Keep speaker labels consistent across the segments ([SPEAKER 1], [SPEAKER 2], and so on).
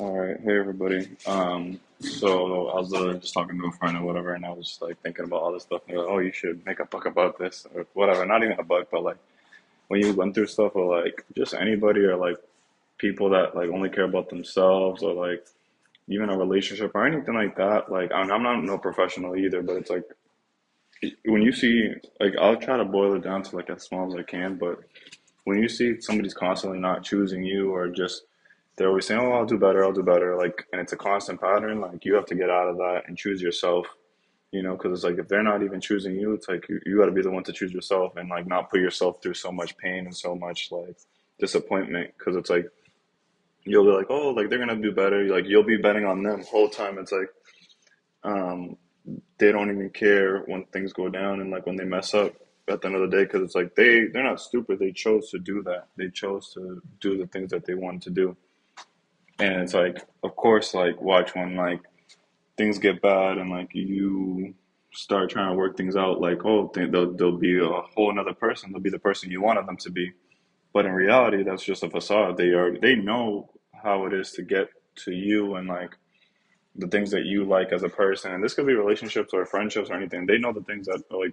[SPEAKER 1] All right, hey everybody. Um, so I was literally just talking to a friend or whatever, and I was just like thinking about all this stuff. And like, oh, you should make a book about this or whatever. Not even a book, but like when you went through stuff or like just anybody or like people that like only care about themselves or like even a relationship or anything like that. Like I'm I'm not no professional either, but it's like when you see like I'll try to boil it down to like as small as I can, but when you see somebody's constantly not choosing you or just they're always saying, "Oh, I'll do better, I'll do better," like, and it's a constant pattern. Like, you have to get out of that and choose yourself. You know, because it's like if they're not even choosing you, it's like you, you got to be the one to choose yourself and like not put yourself through so much pain and so much like disappointment. Because it's like you'll be like, oh, like they're gonna do better. Like you'll be betting on them the whole time. It's like um, they don't even care when things go down and like when they mess up at the end of the day because it's like they they're not stupid. They chose to do that. They chose to do the things that they wanted to do. And it's like, of course, like watch when like things get bad and like you start trying to work things out. Like, oh, they, they'll they'll be a whole another person. They'll be the person you wanted them to be. But in reality, that's just a facade. They are they know how it is to get to you and like the things that you like as a person. And this could be relationships or friendships or anything. They know the things that like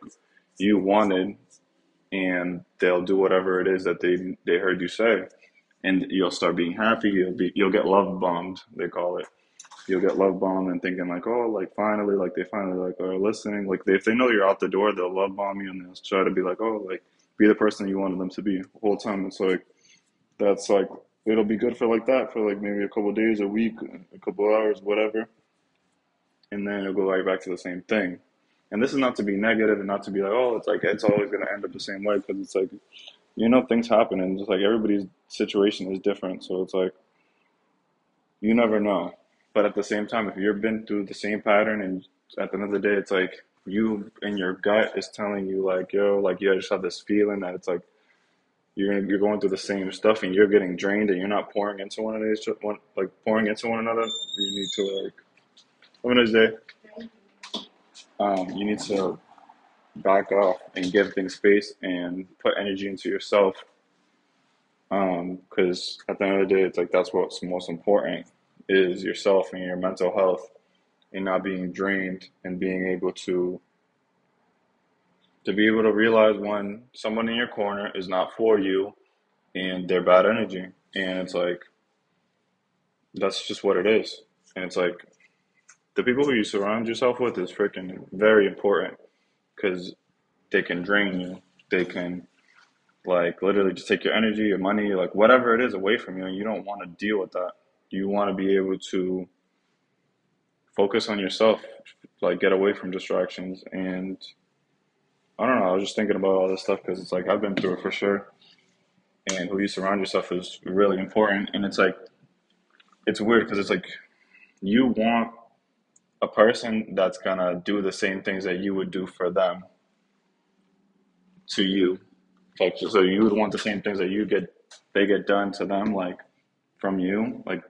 [SPEAKER 1] you wanted, and they'll do whatever it is that they they heard you say and you'll start being happy. You'll be you'll get love bombed. They call it. You'll get love bombed and thinking like, oh, like finally, like they finally like are listening. Like they, if they know you're out the door, they'll love bomb you and they'll try to be like, oh, like be the person you wanted them to be the whole time. It's like that's like it'll be good for like that for like maybe a couple days, a week, a couple hours, whatever, and then it'll go right back to the same thing. And this is not to be negative and not to be like, oh, it's like it's always gonna end up the same way because it's like you know things happen and just like everybody's situation is different so it's like you never know but at the same time if you've been through the same pattern and at the end of the day it's like you and your gut is telling you like yo like you just have this feeling that it's like you're you're going through the same stuff and you're getting drained and you're not pouring into one these like pouring into one another you need to like nice day um, you need to back off and give things space and put energy into yourself. Because um, at the end of the day, it's like that's what's most important is yourself and your mental health, and not being drained and being able to to be able to realize when someone in your corner is not for you and they're bad energy, and it's like that's just what it is, and it's like the people who you surround yourself with is freaking very important because they can drain you. They can like literally just take your energy, your money, like whatever it is away from you, and you don't want to deal with that. You want to be able to focus on yourself, like get away from distractions. And I don't know, I was just thinking about all this stuff because it's like I've been through it for sure. And who you surround yourself is really important. And it's like, it's weird because it's like you want a person that's gonna do the same things that you would do for them to you. Like so you would want the same things that you get they get done to them like from you. Like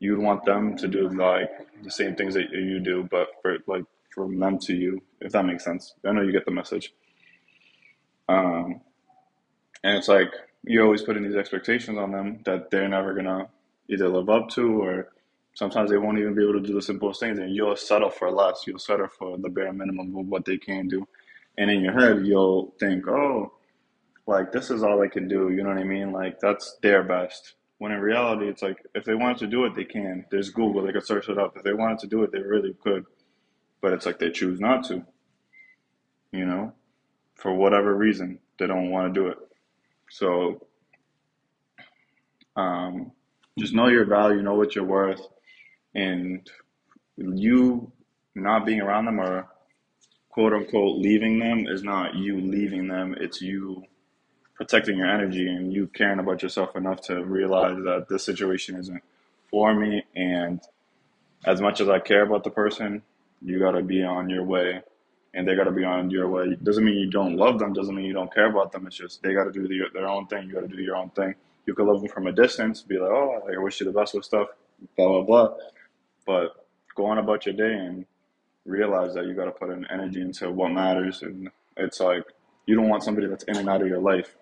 [SPEAKER 1] you would want them to do like the same things that you do, but for like from them to you, if that makes sense. I know you get the message. Um and it's like you're always putting these expectations on them that they're never gonna either live up to or sometimes they won't even be able to do the simplest things and you'll settle for less you'll settle for the bare minimum of what they can do and in your head you'll think oh like this is all they can do you know what i mean? Like that's their best. When in reality it's like if they wanted to do it they can. There's google they could search it up. If they wanted to do it they really could. But it's like they choose not to you know for whatever reason they don't want to do it. So um, just know your value know what you're worth and you not being around them or quote unquote leaving them is not you leaving them it's you protecting your energy and you caring about yourself enough to realize that this situation isn't for me and as much as i care about the person you got to be on your way and they got to be on your way doesn't mean you don't love them doesn't mean you don't care about them it's just they got to do the, their own thing you got to do your own thing you could love them from a distance be like oh i wish you the best with stuff blah blah blah but go on about your day and realize that you got to put an energy into what matters. And it's like, you don't want somebody that's in and out of your life.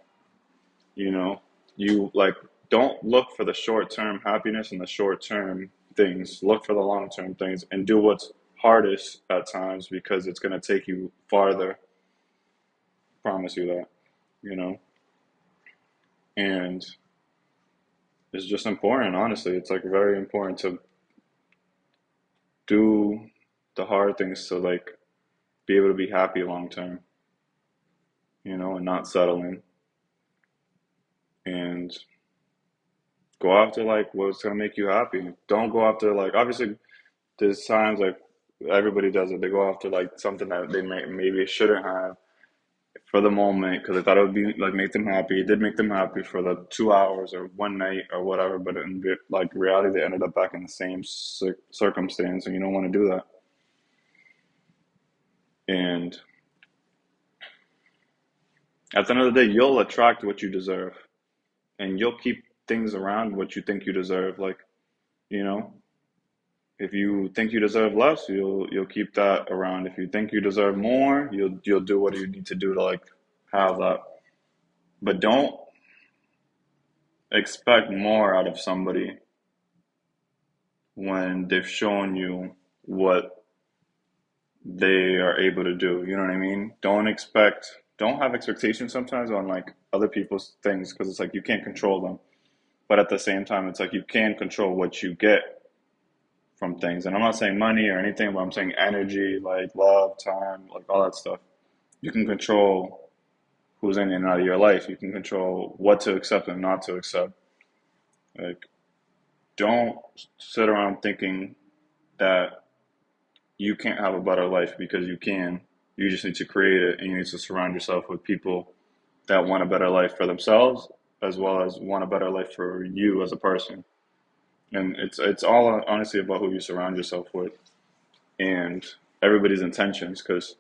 [SPEAKER 1] You know, you like don't look for the short term happiness and the short term things. Look for the long term things and do what's hardest at times because it's going to take you farther. Promise you that, you know? And it's just important, honestly. It's like very important to do the hard things to like be able to be happy long term, you know, and not settling. And go after like what's gonna make you happy. Don't go after like obviously there's times like everybody does it. They go after like something that they may, maybe shouldn't have for the moment because they thought it would be like make them happy. It did make them happy for the two hours or one night or whatever, but in like reality, they ended up back in the same circumstance, and you don't want to do that. And at the end of the day, you'll attract what you deserve, and you'll keep things around what you think you deserve. Like, you know, if you think you deserve less, you'll you'll keep that around. If you think you deserve more, you'll you'll do what you need to do to like have that. But don't expect more out of somebody when they've shown you what they are able to do. You know what I mean? Don't expect don't have expectations sometimes on like other people's things because it's like you can't control them. But at the same time, it's like you can control what you get from things. And I'm not saying money or anything, but I'm saying energy, like love, time, like all that stuff. You can control who's in and out of your life. You can control what to accept and not to accept. Like, don't sit around thinking that you can't have a better life because you can. You just need to create it and you need to surround yourself with people that want a better life for themselves as well as want a better life for you as a person. And it's it's all honestly about who you surround yourself with and everybody's intentions because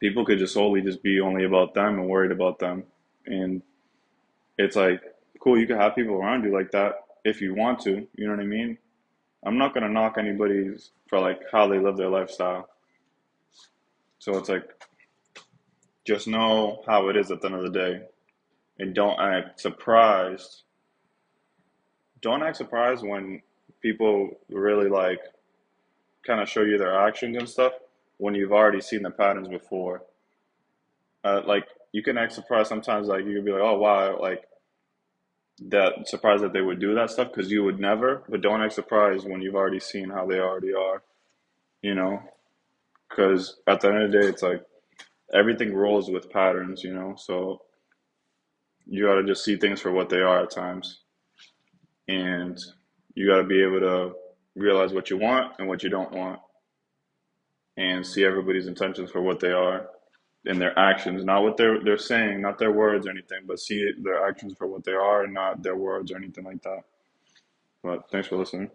[SPEAKER 1] people could just solely just be only about them and worried about them. And it's like cool you can have people around you like that if you want to you know what i mean? I'm not to knock anybody's for like how they live their lifestyle so it's like just know how it is at the end of the day and don't act surprised don't act surprised when people really like kind of show you their actions and stuff when you've already seen the patterns before. Uh, like you can act surprised sometimes. Like you could be like, oh wow, like that surprised that they would do that stuff because you would never. But don't act surprised when you've already seen how they already are. You know, because at the end of the day, it's like everything rolls with patterns. You know, so you got to just see things for what they are at times. And you got to be able to realize what you want and what you don't want. And see everybody's intentions for what they are in their actions. Not what they're they're saying not their words or anything but see their actions for what they are and not their words or anything like that. But thanks for listening